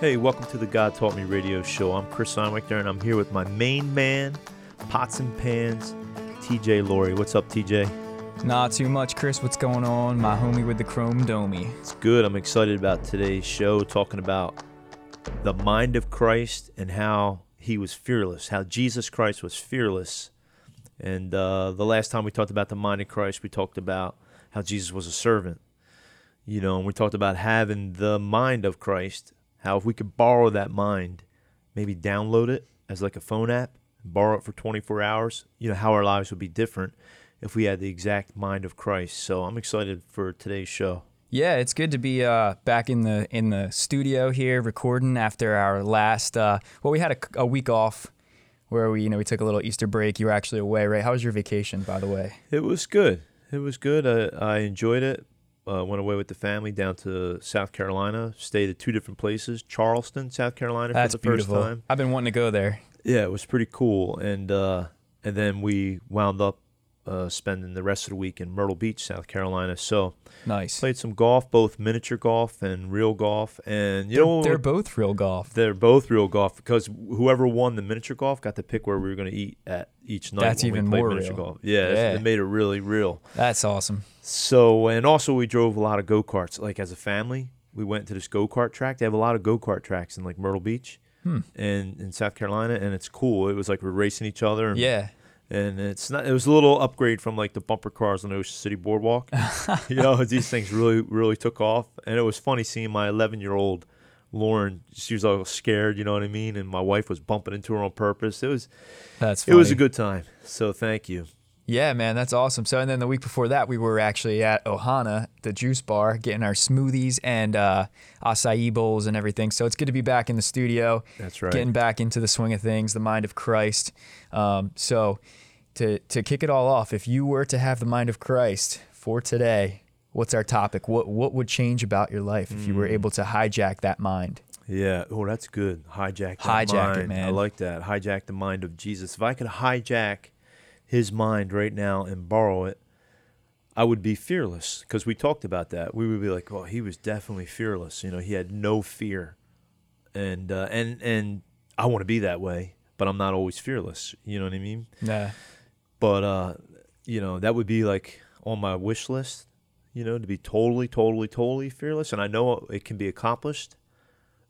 Hey, welcome to the God Taught Me radio show. I'm Chris Einwichter, and I'm here with my main man, Pots and Pans, TJ Laurie. What's up, TJ? Not too much, Chris. What's going on? My homie with the chrome domey. It's good. I'm excited about today's show, talking about the mind of Christ and how he was fearless, how Jesus Christ was fearless. And uh, the last time we talked about the mind of Christ, we talked about how Jesus was a servant. You know, and we talked about having the mind of Christ, how if we could borrow that mind, maybe download it as like a phone app, borrow it for 24 hours, you know, how our lives would be different if we had the exact mind of Christ. So I'm excited for today's show. Yeah, it's good to be uh, back in the in the studio here recording after our last. Uh, well, we had a, a, week off where we you know we took a little Easter break. You were actually away, right? How was your vacation, by the way? It was good. It was good. I, I enjoyed it. Uh, went away with the family down to South Carolina. Stayed at two different places: Charleston, South Carolina, That's for the beautiful. first time. I've been wanting to go there. Yeah, it was pretty cool. And uh, and then we wound up uh, spending the rest of the week in Myrtle Beach, South Carolina. So nice. Played some golf, both miniature golf and real golf, and you they're, know they're both real golf. They're both real golf because whoever won the miniature golf got to pick where we were going to eat at each night. That's even more real. Golf. Yeah, yeah, it made it really real. That's awesome. So and also we drove a lot of go karts. Like as a family, we went to this go kart track. They have a lot of go kart tracks in like Myrtle Beach. Hmm. And in South Carolina, and it's cool. It was like we're racing each other. And, yeah, and it's not. It was a little upgrade from like the bumper cars on the Ocean City Boardwalk. you know, these things really, really took off, and it was funny seeing my 11 year old Lauren. She was all scared. You know what I mean? And my wife was bumping into her on purpose. It was. That's. Funny. It was a good time. So thank you. Yeah, man, that's awesome. So, and then the week before that, we were actually at Ohana, the juice bar, getting our smoothies and uh, acai bowls and everything. So it's good to be back in the studio. That's right. Getting back into the swing of things, the mind of Christ. Um, so, to to kick it all off, if you were to have the mind of Christ for today, what's our topic? What what would change about your life if you were able to hijack that mind? Yeah. Oh, that's good. Hijack. hijack mind. it, man. I like that. Hijack the mind of Jesus. If I could hijack his mind right now and borrow it, I would be fearless because we talked about that. We would be like, "Well, he was definitely fearless. You know, he had no fear," and uh, and and I want to be that way, but I'm not always fearless. You know what I mean? Yeah. But uh, you know, that would be like on my wish list. You know, to be totally, totally, totally fearless, and I know it can be accomplished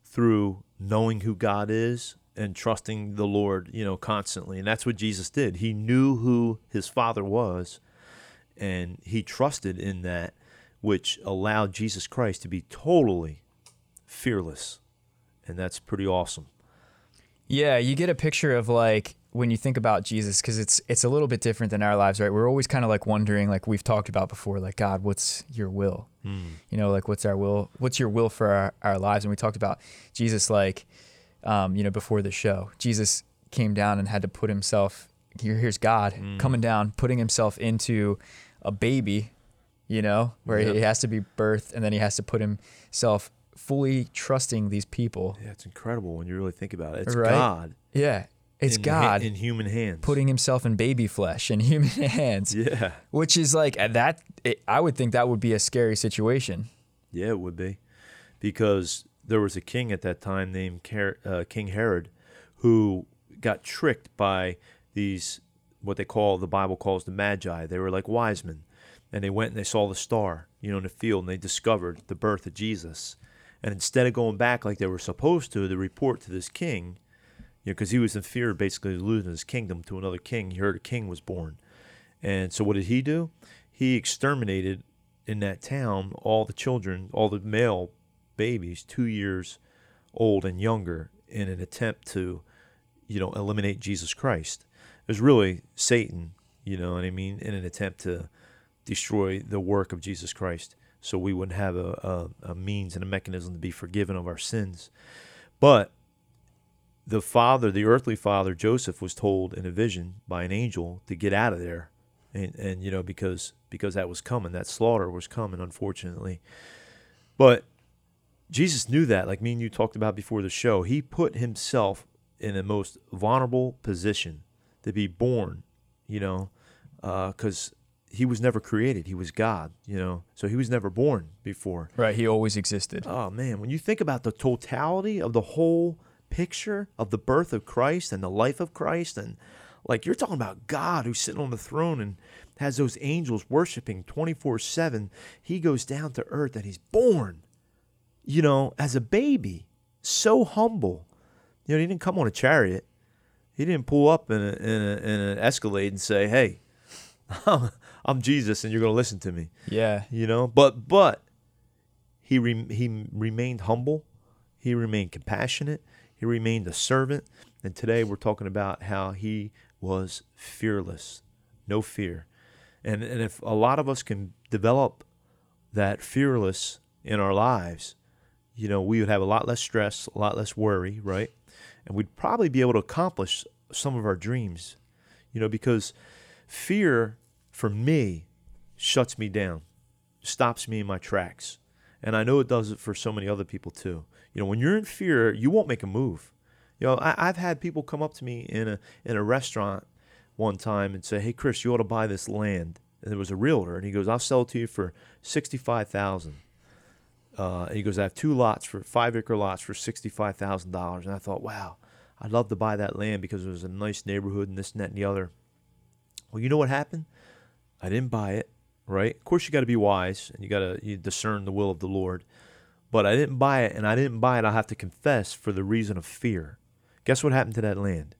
through knowing who God is and trusting the Lord, you know, constantly. And that's what Jesus did. He knew who his Father was, and he trusted in that, which allowed Jesus Christ to be totally fearless. And that's pretty awesome. Yeah, you get a picture of like when you think about Jesus because it's it's a little bit different than our lives, right? We're always kind of like wondering, like we've talked about before, like God, what's your will? Mm. You know, like what's our will? What's your will for our, our lives? And we talked about Jesus, like um, you know, before the show, Jesus came down and had to put himself. Here, here's God Mm. coming down, putting himself into a baby, you know, where Yep. he has to be birthed, and then he has to put himself fully trusting these people. Yeah, it's incredible when you really think about it. It's Right? God. Yeah, it's in, God in human hands. putting himself in baby flesh and human hands, Yeah. which is like that. It, I would think that would be a scary situation. Yeah, it would be, because there was a king at that time named uh, King Herod, who got tricked by these what they call the Bible calls the Magi. They were like wise men, and they went and they saw the star, you know, in the field, and they discovered the birth of Jesus. And instead of going back like they were supposed to, to report to this king, you know, because he was in fear of basically losing his kingdom to another king. He heard a king was born, and so what did he do? He exterminated in that town all the children, all the male babies, two years old and younger, in an attempt to, you know, eliminate Jesus Christ. It was really Satan, you know what I mean, in an attempt to destroy the work of Jesus Christ, so we wouldn't have a, a, a means and a mechanism to be forgiven of our sins. But the father, the earthly father, Joseph, was told in a vision by an angel to get out of there, and and you know because because that was coming, that slaughter was coming, unfortunately. But Jesus knew that, like me and you talked about before the show. He put himself in the most vulnerable position to be born, you know, uh, because he was never created. He was God, you know. So he was never born before. Right. He always existed. Oh man, when you think about the totality of the whole picture of the birth of Christ and the life of Christ and like you're talking about God who's sitting on the throne and has those angels worshiping 24/7. He goes down to earth and he's born you know, as a baby, so humble. You know, he didn't come on a chariot. He didn't pull up in, a, in, a, in an Escalade and say, "Hey, I'm Jesus, and you're going to listen to me." Yeah. You know, but but he re- he remained humble. He remained compassionate. He remained a servant. And today we're talking about how he was fearless, no fear. And and if a lot of us can develop that fearless in our lives, you know, we would have a lot less stress, a lot less worry, right? And we'd probably be able to accomplish some of our dreams, you know, because fear for me shuts me down, stops me in my tracks. And I know it does it for so many other people too. You know, when you're in fear, you won't make a move. You know, I, have had people come up to me in a in a restaurant one time and say, "Hey, Chris, you ought to buy this land." And there was a realtor, and he goes, "I'll sell it to you for sixty-five thousand. Uh, and he goes, I have two lots for five acre lots for sixty-five thousand dollars. And I thought, wow, I'd love to buy that land because it was a nice neighborhood and this and that and the other. Well, you know what happened? I didn't buy it, right? Of course, you got to be wise and you got to you discern the will of the Lord. But I didn't buy it, and I didn't buy it. I have to confess for the reason of fear. Guess what happened to that land?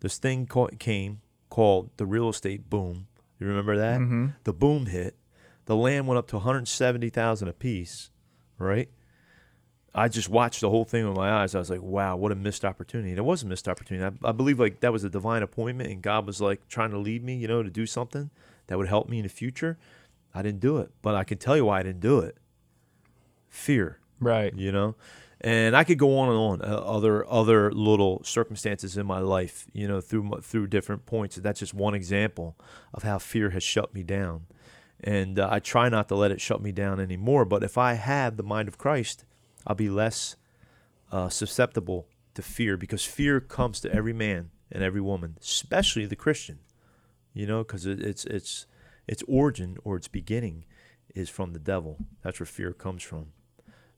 This thing came called the real estate boom. You remember that? Mm-hmm. The boom hit. The land went up to 170,000 a piece right? I just watched the whole thing with my eyes. I was like, wow, what a missed opportunity. And it was a missed opportunity. I, I, believe like that was a divine appointment and God was like trying to lead me, you know, to do something that would help me in the future. I didn't do it, but I can tell you why I didn't do it. Fear. Right. You know? And I could go on and on. Uh, other other little circumstances in my life, you know, through through different points. That's just one example of how fear has shut me down and uh, I try not to let it shut me down anymore. But if I have the mind of Christ, I'll be less uh, susceptible to fear because fear comes to every man and every woman, especially the Christian. You know, because it, it's it's its origin or its beginning is from the devil. That's where fear comes from.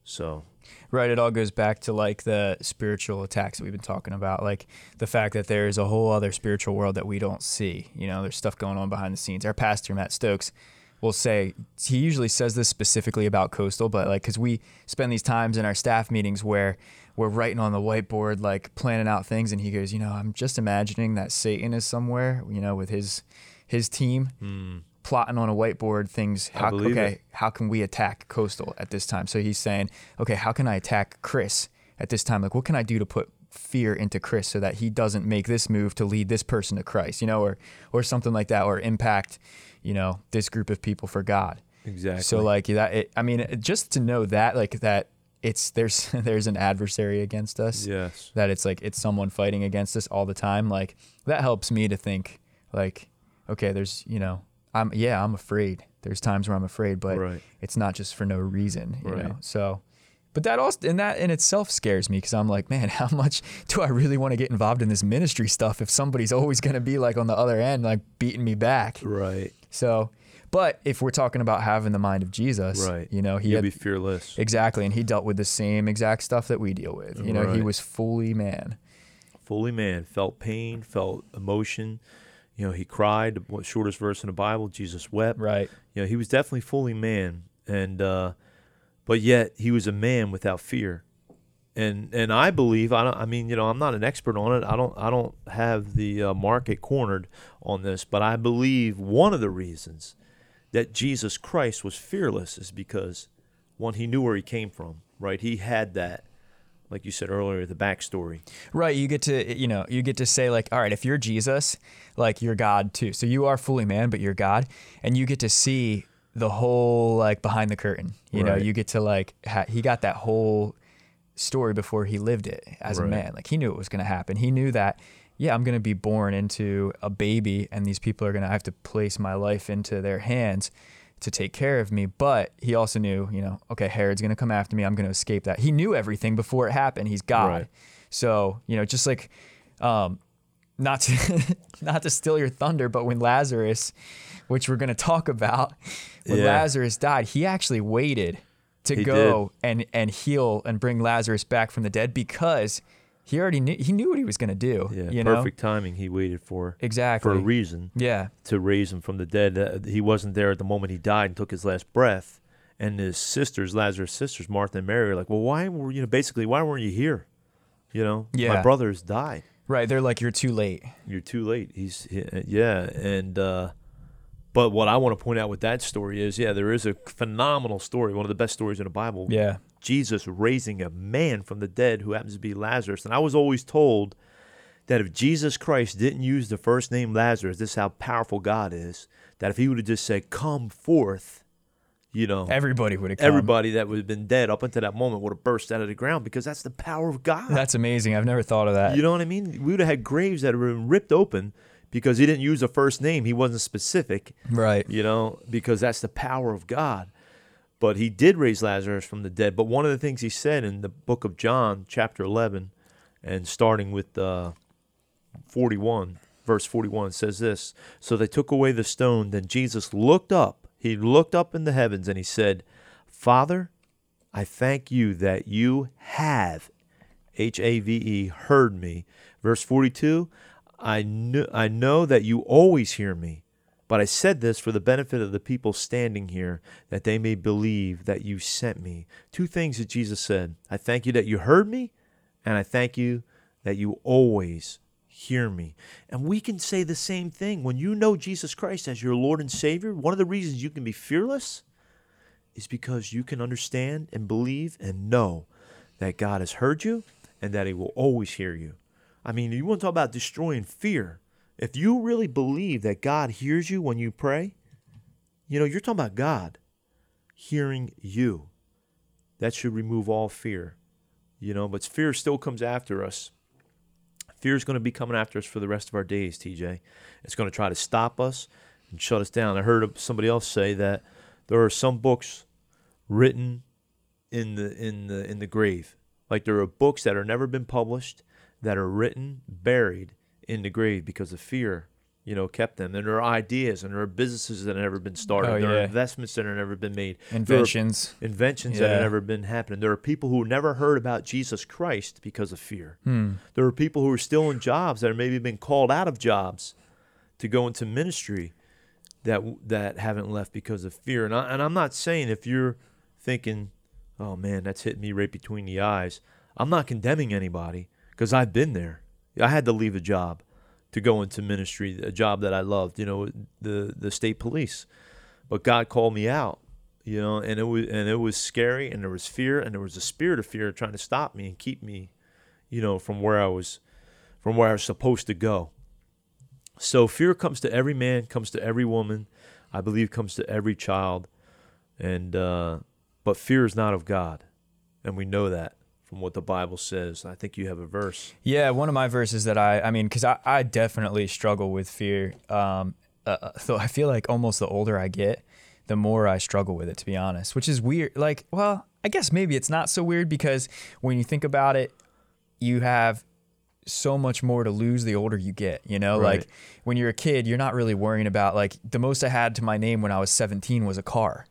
So, right, it all goes back to like the spiritual attacks that we've been talking about, like the fact that there is a whole other spiritual world that we don't see. You know, there's stuff going on behind the scenes. Our pastor Matt Stokes will say he usually says this specifically about coastal but like because we spend these times in our staff meetings where we're writing on the whiteboard like planning out things and he goes you know i'm just imagining that satan is somewhere you know with his his team mm. plotting on a whiteboard things how, okay it. how can we attack coastal at this time so he's saying okay how can i attack chris at this time like what can i do to put fear into Chris so that he doesn't make this move to lead this person to Christ, you know, or or something like that, or impact, you know, this group of people for God. Exactly. So like that, it, I mean, just to know that, like that, it's there's there's an adversary against us. Yes. That it's like it's someone fighting against us all the time. Like that helps me to think like, okay, there's you know, I'm yeah, I'm afraid. There's times where I'm afraid, but right. it's not just for no reason, you right. know. So but that also and that in itself scares me because I'm like, man, how much do I really want to get involved in this ministry stuff if somebody's always going to be like on the other end, like beating me back? Right. So, but if we're talking about having the mind of Jesus, right? You know, he You'll had, be fearless. Exactly, and he dealt with the same exact stuff that we deal with. You know, right. he was fully man. Fully man, felt pain, felt emotion. You know, he cried. The shortest verse in the Bible, Jesus wept. Right. You know, he was definitely fully man, and. uh but yet he was a man without fear. And and I believe I don't I mean you know I'm not an expert on it I don't I don't have the uh, market cornered on this but I believe one of the reasons that Jesus Christ was fearless is because one he knew where he came from right he had that like you said earlier the backstory right you get to you know you get to say like all right if you're Jesus like you're God too so you are fully man but you're God and you get to see the whole like behind the curtain. You right. know, you get to like ha- he got that whole story before he lived it as right. a man. Like he knew it was going to happen. He knew that yeah, I'm going to be born into a baby and these people are going to have to place my life into their hands to take care of me. But he also knew, you know, okay, Herod's going to come after me. I'm going to escape that. He knew everything before it happened. He's God. Right. So, you know, just like um, not to not to steal your thunder, but when Lazarus, which we're going to talk about, when Yeah. Lazarus died, he actually waited to He go and and heal and bring Lazarus back from the dead because he already knew he knew what he was going to do. Yeah, you know perfect timing. He waited for exactly for a reason Yeah, to raise him from the dead. Uh, he wasn't there at the moment he died and took his last breath. And his sisters, Lazarus' sisters, Martha and Mary, are like, "Well, why were you know basically why weren't you here? You know, Yeah. my brother's died. right. They're like, you're too late. You're too late. He's he, yeah, and uh, but what I want to point out with that story is, yeah, there is a phenomenal story, one of the best stories in the Bible. Yeah, Jesus raising a man from the dead who happens to be Lazarus. And I was always told that if Jesus Christ didn't use the first name Lazarus, this is how powerful God is, that if he would have just said, Come forth, you know, everybody would have come. everybody that would have been dead up until that moment would have burst out of the ground because that's the power of God. That's amazing. I've never thought of that. You know what I mean? We would have had graves that have been ripped open because he didn't use a first name. He wasn't specific right. you know, because that's the power of God. But he did raise Lazarus from the dead. But one of the things he said in the book of John, chapter 11, and starting with uh, 41, verse 41, says this So they took away the stone. Then Jesus looked up. He looked up in the heavens and he said, Father, I thank you that you have, H A V E, heard me. Verse 42, I, kn- I know that you always hear me. But I said this for the benefit of the people standing here, that they may believe that you sent me. Two things that Jesus said I thank you that you heard me, and I thank you that you always hear me. And we can say the same thing. When you know Jesus Christ as your Lord and Savior, one of the reasons you can be fearless is because you can understand and believe and know that God has heard you and that He will always hear you. I mean, you want to talk about destroying fear. If you really believe that God hears you when you pray, you know, you're talking about God hearing you. That should remove all fear, you know, but fear still comes after us. Fear is going to be coming after us for the rest of our days, TJ. It's going to try to stop us and shut us down. I heard somebody else say that there are some books written in the in the in the grave. Like there are books that are never been published that are written, buried in the grave because of fear, you know, kept them. And there are ideas and there are businesses that have never been started. Oh, there are yeah. investments that have never been made. Are Inventions. inventions that have never been happening. There are people who never heard about Jesus Christ because of fear. Hmm. There are people who are still in jobs that are maybe been called out of jobs to go into ministry that that haven't left because of fear. And, I, and I'm not saying if you're thinking, "Oh man, that's hitting me right between the eyes," I'm not condemning anybody because I've been there. I had to leave a job to go into ministry, a job that I loved. You know, the the state police, but God called me out. You know, and it was and it was scary, and there was fear, and there was a spirit of fear trying to stop me and keep me, you know, from where I was, from where I was supposed to go. So fear comes to every man, comes to every woman, I believe comes to every child, and uh, but fear is not of God, and we know that from what the Bible says. I think you have a verse. Yeah, one of my verses that I, I mean, because I, I definitely struggle with fear. Um, uh, so I feel like almost the older I get, the more I struggle with it, to be honest, which is weird. Like, well, I guess maybe it's not so weird because when you think about it, you have so much more to lose the older you get, you know? Right. Like when you're a kid, you're not really worrying about like the most I had to my name when I was 17 was a car.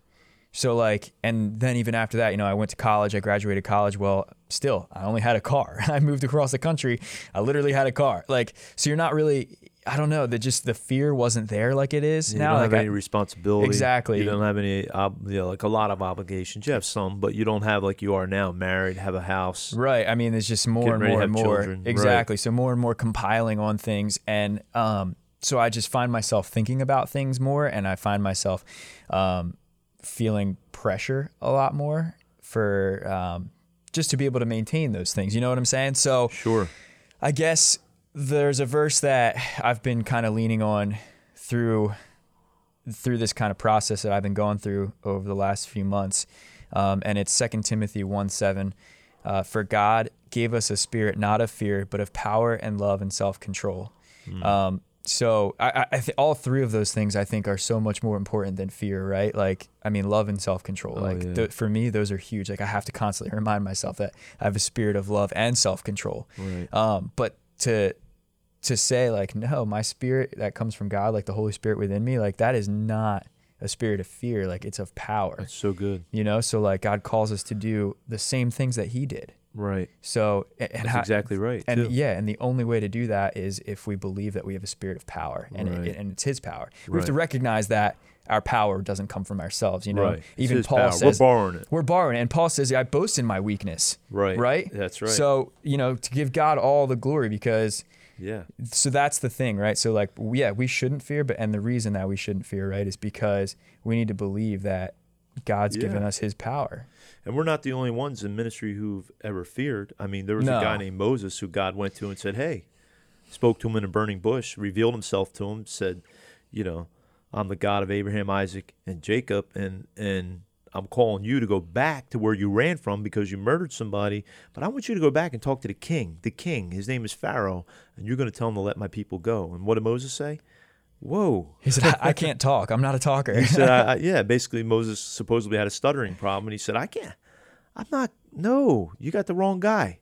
So like, and then even after that, you know, I went to college, I graduated college. Well, still, I only had a car. I moved across the country. I literally had a car. Like, so you're not really, I don't know, that just the fear wasn't there like it is You now. don't Like have I- any responsibility. Exactly. You don't have any, ob- you know, like a lot of obligations. You have some, but you don't have like you are now, married, have a house. Right. I mean, there's just more and more and more. children. Right. Exactly. So more and more compiling on things, and um, so I just find myself thinking about things more, and I find myself um, feeling pressure a lot more for um, just to be able to maintain those things. You know what I'm saying? So Sure. I guess there's a verse that I've been kind of leaning on through through this kind of process that I've been going through over the last few months, um, and it's Second Timothy one seven. Uh, For God gave us a spirit not of fear, but of power and love and self control. Um, so I, I, th- all three of those things I think are so much more important than fear, right? Like I mean, love and self control. Oh, like yeah. th- for me, those are huge. Like I have to constantly remind myself that I have a spirit of love and self control. Right. Um, but to to say like, no, my spirit that comes from God, like the Holy Spirit within me, like that is not a spirit of fear. Like it's of power. That's so good. You know, so like God calls us to do the same things that He did. Right. So That's exactly right. and too. yeah, and the only way to do that is if we believe that we have a spirit of power, and Right. it, and it's His power. We have to recognize that our power doesn't come from ourselves. You know, right. Even Paul power. says we're borrowing it. we're borrowing, it. and Paul says, "I boast in my weakness." Right. Right. That's right. So you know, to give God all the glory because yeah. so that's the thing, right? So like, yeah, we shouldn't fear, but and the reason that we shouldn't fear, right, is because we need to believe that God's given us His power. And we're not the only ones in ministry who've ever feared. I mean, there was No. a guy named Moses who God went to and said, "Hey," spoke to him in a burning bush, revealed himself to him, said, "You know, I'm the God of Abraham, Isaac, and Jacob, and and I'm calling you to go back to where you ran from because you murdered somebody. But I want you to go back and talk to the king. The king, his name is Pharaoh, and you're going to tell him to let my people go." And what did Moses say? Whoa. He said, "I, I can't talk. I'm not a talker." He said, I, I, "Yeah." Basically, Moses supposedly had a stuttering problem, and he said, "I can't. I'm not. No, you got the wrong guy."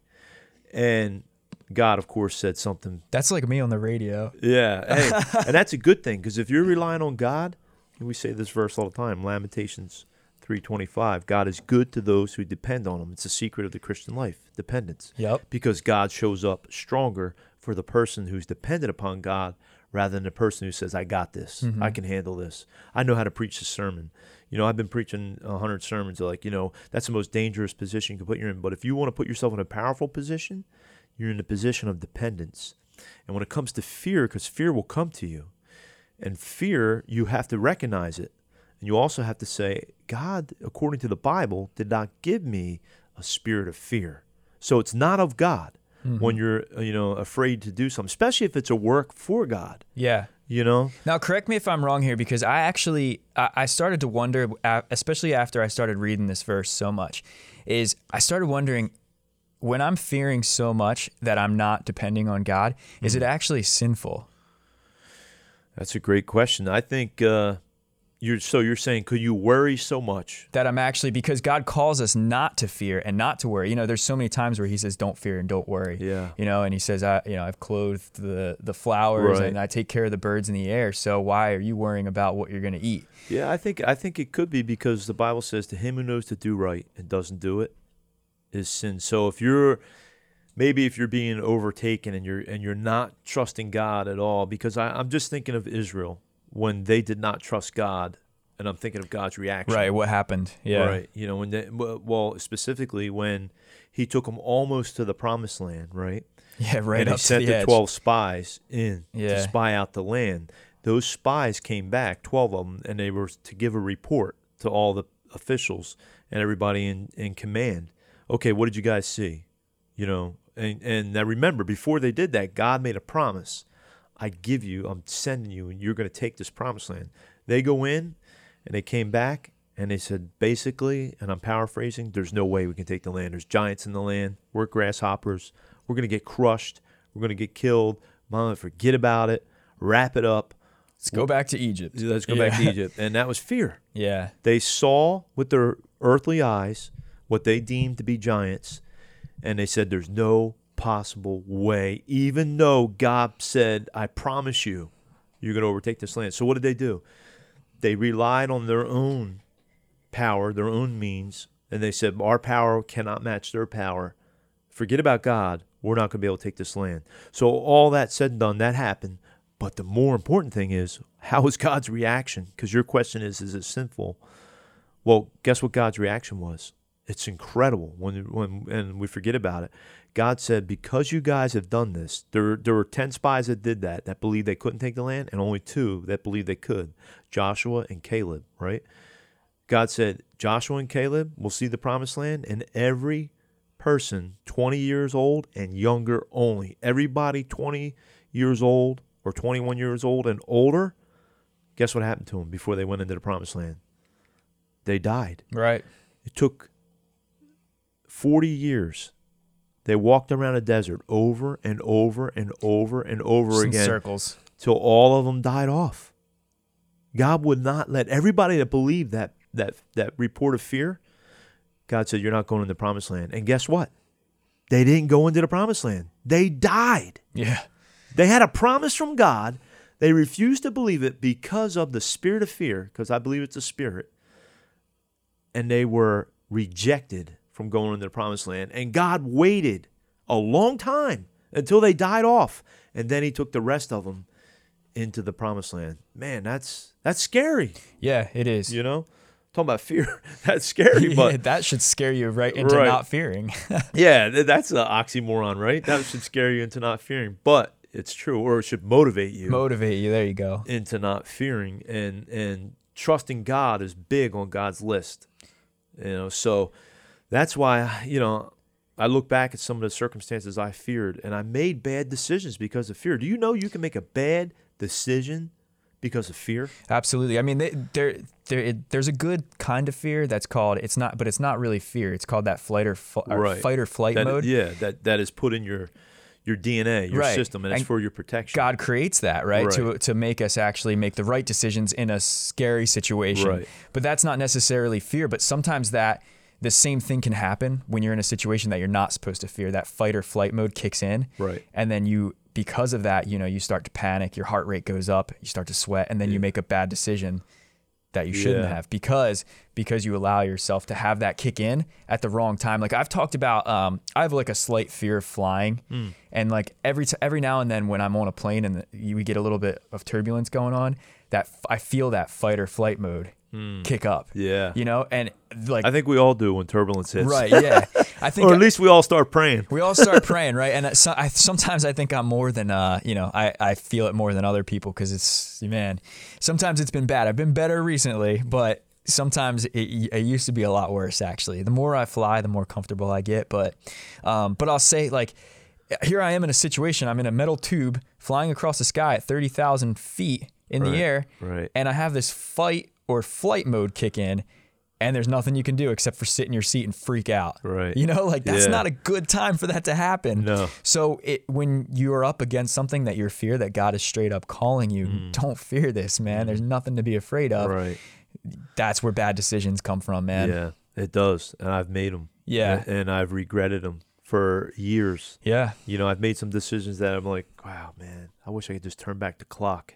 And God, of course, said something. That's like me on the radio. Yeah, hey, and that's a good thing because if you're relying on God, and we say this verse all the time, Lamentations three twenty five. God is good to those who depend on Him. It's a secret of the Christian life, dependence. Yep. Because God shows up stronger for the person who's dependent upon God rather than the person who says, I got this. I mm-hmm. can handle this. I know how to preach a sermon. You know, I've been preaching a hundred sermons like, you know, that's the most dangerous position you can put you in. But if you want to put yourself in a powerful position, you're in a position of dependence. And when it comes to fear, because fear will come to you, and fear, you have to recognize it. And you also have to say, God, according to the Bible, did not give me a spirit of fear. So it's not of God when you're, uh, you know, afraid to do something, especially if it's a work for God, Yeah. you know? Now, correct me if I'm wrong here, because I actually I I started to wonder, especially after I started reading this verse so much, is I started wondering when I'm fearing so much that I'm not depending on God, is it actually sinful? That's a great question. I think uh, you're, so you're saying, could you worry so much? That I'm actually because God calls us not to fear and not to worry. You know, there's so many times where He says, "Don't fear and don't worry." Yeah. You know, and He says, "I, you know, I've clothed the the flowers Right. and I take care of the birds in the air. So why are you worrying about what you're going to eat?" Yeah, I think I think it could be because the Bible says to him who knows to do right and doesn't do it is sin. So if you're maybe if you're being overtaken and you're and you're not trusting God at all, because I, I'm just thinking of Israel when they did not trust God, and I'm thinking of God's reaction. Right. What happened? Yeah. Right. You know when they well specifically when He took them almost to the promised land. Right. Yeah. Right and he sent the the 12 spies in Yeah. to spy out the land. Those spies came back, 12 of them, and they were to give a report to all the officials and everybody in, in command. Okay, what did you guys see? You know, and, and now remember, before they did that, God made a promise. I give you, I'm sending you, and you're going to take this promised land. They go in, and they came back, and they said, basically, and I'm paraphrasing, there's no way we can take the land. There's giants in the land. We're grasshoppers. We're going to get crushed. We're going to get killed. Mama, forget about it. Wrap it up. Let's go back to Egypt. Let's go back to Egypt. And that was fear. Yeah. They saw with their earthly eyes what they deemed to be giants, and they said, There's no possible way, even though God said, I promise you, you're going to overtake this land. So, what did they do? They relied on their own power, their own means, and they said, Our power cannot match their power. Forget about God. We're not going to be able to take this land. So, all that said and done, that happened. But the more important thing is, how was God's reaction? Because your question is, is it sinful? Well, guess what God's reaction was? It's incredible when when and we forget about it. God said, "Because you guys have done this, there there were ten spies that did that that believed they couldn't take the land, and only two that believed they could, Joshua and Caleb." Right? God said, "Joshua and Caleb will see the promised land, and every person 20 years old and younger only. Everybody 20 years old or 21 years old and older. Guess what happened to them before they went into the promised land? They died." Right. It took 40 years. They walked around a desert over and over and over and over Just in again circles. till all of them died off. God would not let everybody that believed that that that report of fear. God said, "You're not going into the promised land." And guess what? They didn't go into the promised land. They died. Yeah. They had a promise from God. They refused to believe it because of the spirit of fear, because I believe it's a spirit. And they were rejected from going into the promised land. And God waited a long time until they died off. And then he took the rest of them into the promised land. Man, that's that's scary. Yeah, it is. You know? Talking about fear, that's scary, but Yeah, that should scare you right into Right. not fearing. yeah, that's an oxymoron, right? That should scare you into not fearing, but it's true, or it should motivate you Motivate you. There you go. into not fearing and and trusting God is big on God's list. You know, so that's why you know I look back at some of the circumstances I feared, and I made bad decisions because of fear. Do you know you can make a bad decision because of fear? Absolutely. I mean, they, there, there, it, there's a good kind of fear that's called. It's not, but it's not really fear. It's called that flight or, fu- or Right. fight or flight That, mode. yeah, that that is put in your your DNA, your Right. system, and it's And for your protection. God creates that, right? To to make us actually make the right decisions in a scary situation. Right. But that's not necessarily fear, but sometimes that the same thing can happen when you're in a situation that you're not supposed to fear. That fight or flight mode kicks in. Right. And then you because of that, you know, you start to panic, your heart rate goes up, you start to sweat, and then you make a bad decision that you shouldn't Yeah. have because because you allow yourself to have that kick in at the wrong time. Like I've talked about, um, I have like a slight fear of flying, Hmm. and like every t- every now and then when I'm on a plane and the, we get a little bit of turbulence going on, that f- I feel that fight or flight mode kick up. Yeah. you know, and like I think we all do when turbulence hits. right, yeah, I think or at least we all start praying. we all start praying, right? And so, I, sometimes I think I'm more than, uh, you know, I, I feel it more than other people because it's, man, sometimes it's been bad. I've been better recently, but sometimes it, it used to be a lot worse, actually. The more I fly, the more comfortable I get. But, um, but I'll say, like, here I am in a situation, I'm in a metal tube flying across the sky at 30,000 feet in Right, the air. right. And I have this fight or flight mode kick in. And there's nothing you can do except for sit in your seat and freak out. Right. You know, like that's Yeah. not a good time for that to happen. No. So it when you are up against something that you fear that God is straight up calling you, don't fear this, man. There's nothing to be afraid of. Mm. Right. That's where bad decisions come from, man. Yeah, it does, and I've made them. Yeah. and I've regretted them for years. Yeah. You know, I've made some decisions that I'm like, wow, man, I wish I could just turn back the clock.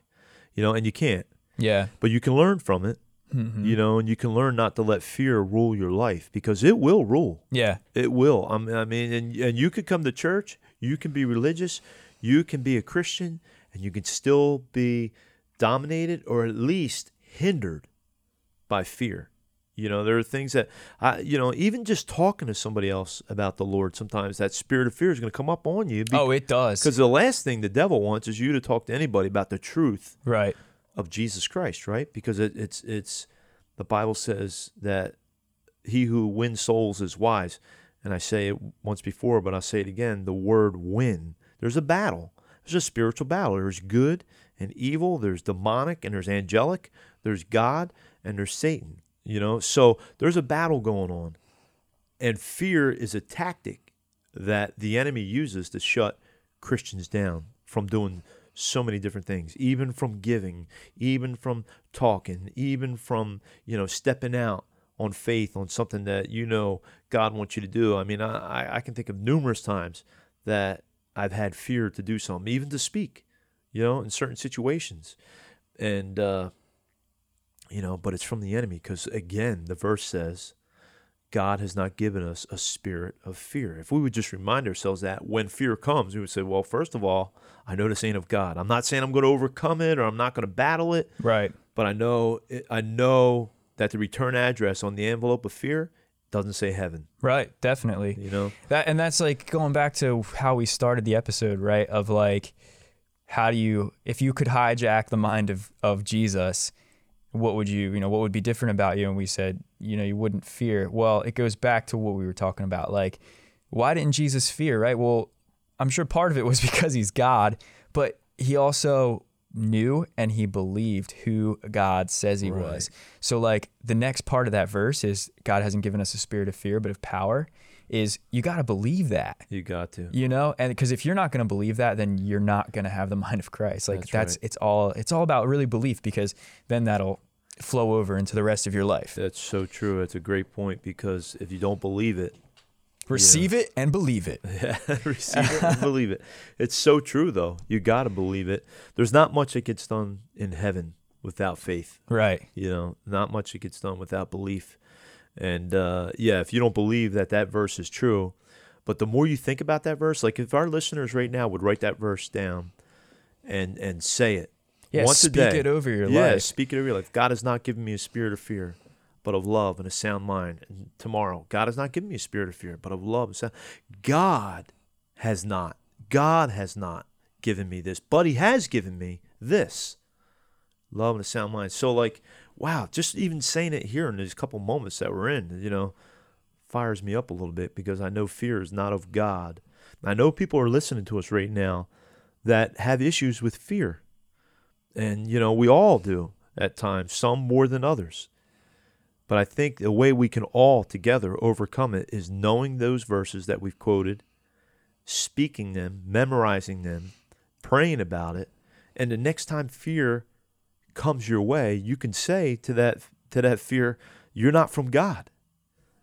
You know, and you can't, Yeah. but you can learn from it. Mm-hmm. You know, and you can learn not to let fear rule your life because it will rule. Yeah. It will. I mean, I mean, and and you could come to church, you can be religious, you can be a Christian, and you can still be dominated or at least hindered by fear. You know, there are things that I, you know, even just talking to somebody else about the Lord, sometimes that spirit of fear is going to come up on you. oh, it does. because the last thing the devil wants is you to talk to anybody about the truth Right. Of Jesus Christ, right? Because it, it's it's the Bible says that he who wins souls is wise, and I say it once before, but I'll say it again. The word "win." There's a battle. There's a spiritual battle. There's good and evil. There's demonic and there's angelic. There's God and there's Satan. You know, so there's a battle going on, and fear is a tactic that the enemy uses to shut Christians down from doing so many different things, even from giving, even from talking, even from, you know, stepping out on faith on something that you know God wants you to do. I mean, I, I- can think of numerous times that I've had fear to do something, even to speak, you know, in certain situations. And, uh, you know, but it's from the enemy because, again, the verse says, God has not given us a spirit of fear. If we would just remind ourselves that when fear comes, we would say, well, first of all, I know this ain't of God. I'm not saying I'm going to overcome it or I'm not going to battle it, Right. but I know I know that the return address on the envelope of fear doesn't say heaven. Right. Definitely. You know, That and that's like going back to how we started the episode, right? Of like how do you if you could hijack the mind of of Jesus, what would you, you know, what would be different about you? And we said, you know, you wouldn't fear. Well, it goes back to what we were talking about. Like, why didn't Jesus fear, right? Well, I'm sure part of it was because he's God, but he also knew and he believed who God says he Right. was. So like the next part of that verse is God hasn't given us a spirit of fear, but of power. Is you got to believe that you got to. you know and because if you're not going to believe that then you're not going to have the mind of christ like That's that's, right. it's all it's all about really belief because then that'll flow over into the rest of your life That's so true. That's a great point because if you don't believe it, Receive it and believe it. Receive it and believe it. It's so true, though. You got to believe it. There's not much that gets done in heaven without faith. Right. You know, not much that gets done without belief. And uh, yeah, if you don't believe that that verse is true, but the more you think about that verse, like if our listeners right now would write that verse down and and say it Yeah, once speak a day, it over your yeah, life. speak it over your life. God has not given me a spirit of fear, but of love and a sound mind. And tomorrow, God has not given me a spirit of fear, but of love and sound. God has not. God has not given me this, but He has given me this love and a sound mind. So, like, wow, just even saying it here in these couple moments that we're in, you know, fires me up a little bit because I know fear is not of God. I know people are listening to us right now that have issues with fear. And, you know, we all do at times, some more than others. But I think the way we can all together overcome it is knowing those verses that we've quoted, speaking them, memorizing them, praying about it, and the next time fear comes your way, you can say to that to that fear, you're not from God.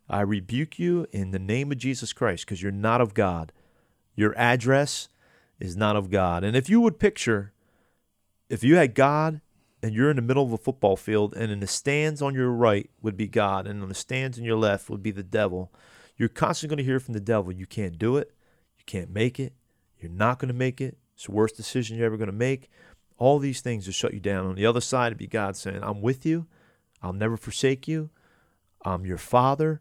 I rebuke you in the name of Jesus Christ because you're not of God. Your address is not of God. And if you would picture if you had God and you're in the middle of a football field and in the stands on your right would be God and on the stands on your left would be the devil, you're constantly going to hear from the devil, you can't do it, you can't make it, you're not going to make it, it's the worst decision you're ever going to make. All these things to shut you down. On the other side, it'd be God saying, I'm with you, I'll never forsake you, I'm your father,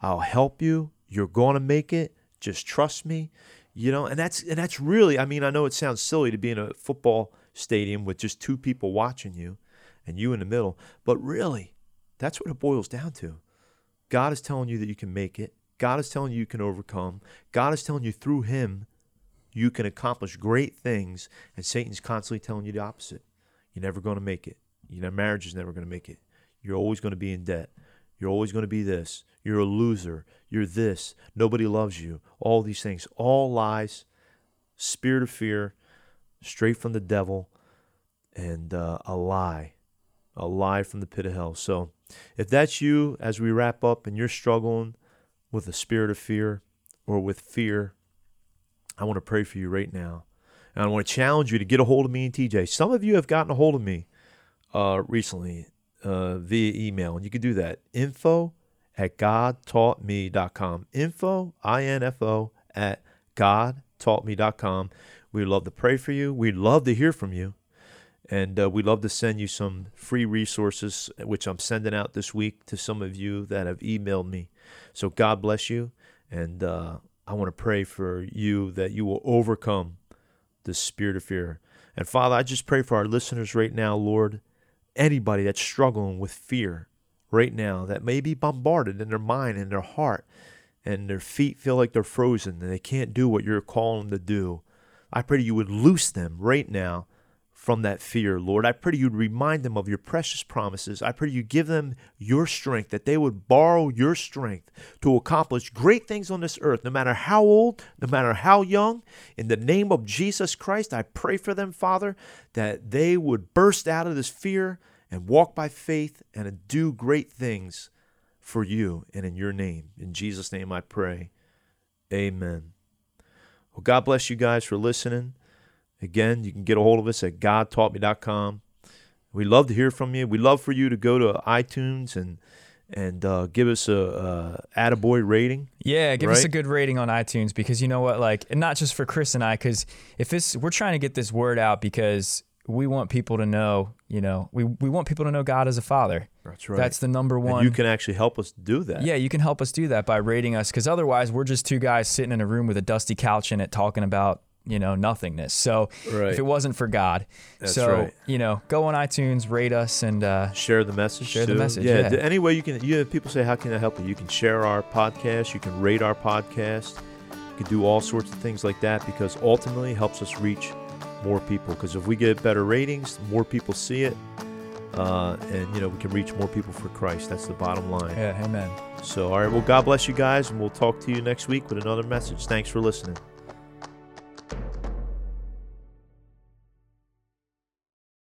I'll help you, you're going to make it, just trust me. You know, and that's and that's really I mean, I know it sounds silly to be in a football stadium with just two people watching you and you in the middle. But really, that's what it boils down to. God is telling you that you can make it. God is telling you you can overcome. God is telling you through Him you can accomplish great things. And Satan's constantly telling you the opposite. You're never going to make it. Your marriage is never going to make it. You're always going to be in debt. You're always going to be this. You're a loser. You're this. Nobody loves you. All these things. All lies. Spirit of fear straight from the devil, and uh, a lie, a lie from the pit of hell. So, if that's you, as we wrap up, and you're struggling with a spirit of fear or with fear, I want to pray for you right now. And I want to challenge you to get a hold of me and TJ. Some of you have gotten a hold of me uh, recently uh, via email, and you can do that. Info at godtaughtme.com. Info, I N F O, at godtaughtme.com. We'd love to pray for you. We'd love to hear from you. And uh, we'd love to send you some free resources, which I'm sending out this week to some of you that have emailed me. So God bless you. And uh, I want to pray for you that you will overcome the spirit of fear. And Father, I just pray for our listeners right now, Lord. Anybody that's struggling with fear right now, that may be bombarded in their mind and their heart, and their feet feel like they're frozen and they can't do what you're calling them to do. I pray you would loose them right now from that fear, Lord. I pray you'd remind them of your precious promises. I pray you give them your strength, that they would borrow your strength to accomplish great things on this earth, no matter how old, no matter how young. In the name of Jesus Christ, I pray for them, Father, that they would burst out of this fear and walk by faith and do great things for you and in your name. In Jesus' name I pray. Amen. Well, God bless you guys for listening. Again, you can get a hold of us at godtaughtme.com. We love to hear from you. We love for you to go to iTunes and and uh, give us a, a attaboy rating. Yeah, give us a good rating on iTunes because you know what, like, and not just for Chris and I, because if this, we're trying to get this word out because we want people to know, you know, we, we want people to know God as a father. That's right. That's the number and one. you can actually help us do that. yeah, you can help us do that by rating us because otherwise we're just two guys sitting in a room with a dusty couch in it talking about, you know, nothingness. So Right. if it wasn't for God, That's so, right. you know, go on iTunes, rate us, and uh, Share the message. Share the message, Yeah. yeah. Any way you can. You people say, "How can I help you?" You can share our podcast. You can rate our podcast. You can do all sorts of things like that because ultimately it helps us reach more people. Because if we get better ratings, more people see it, uh, and you know we can reach more people for Christ. That's the bottom line. yeah, amen. So, all right. Well, God bless you guys, and we'll talk to you next week with another message. Thanks for listening.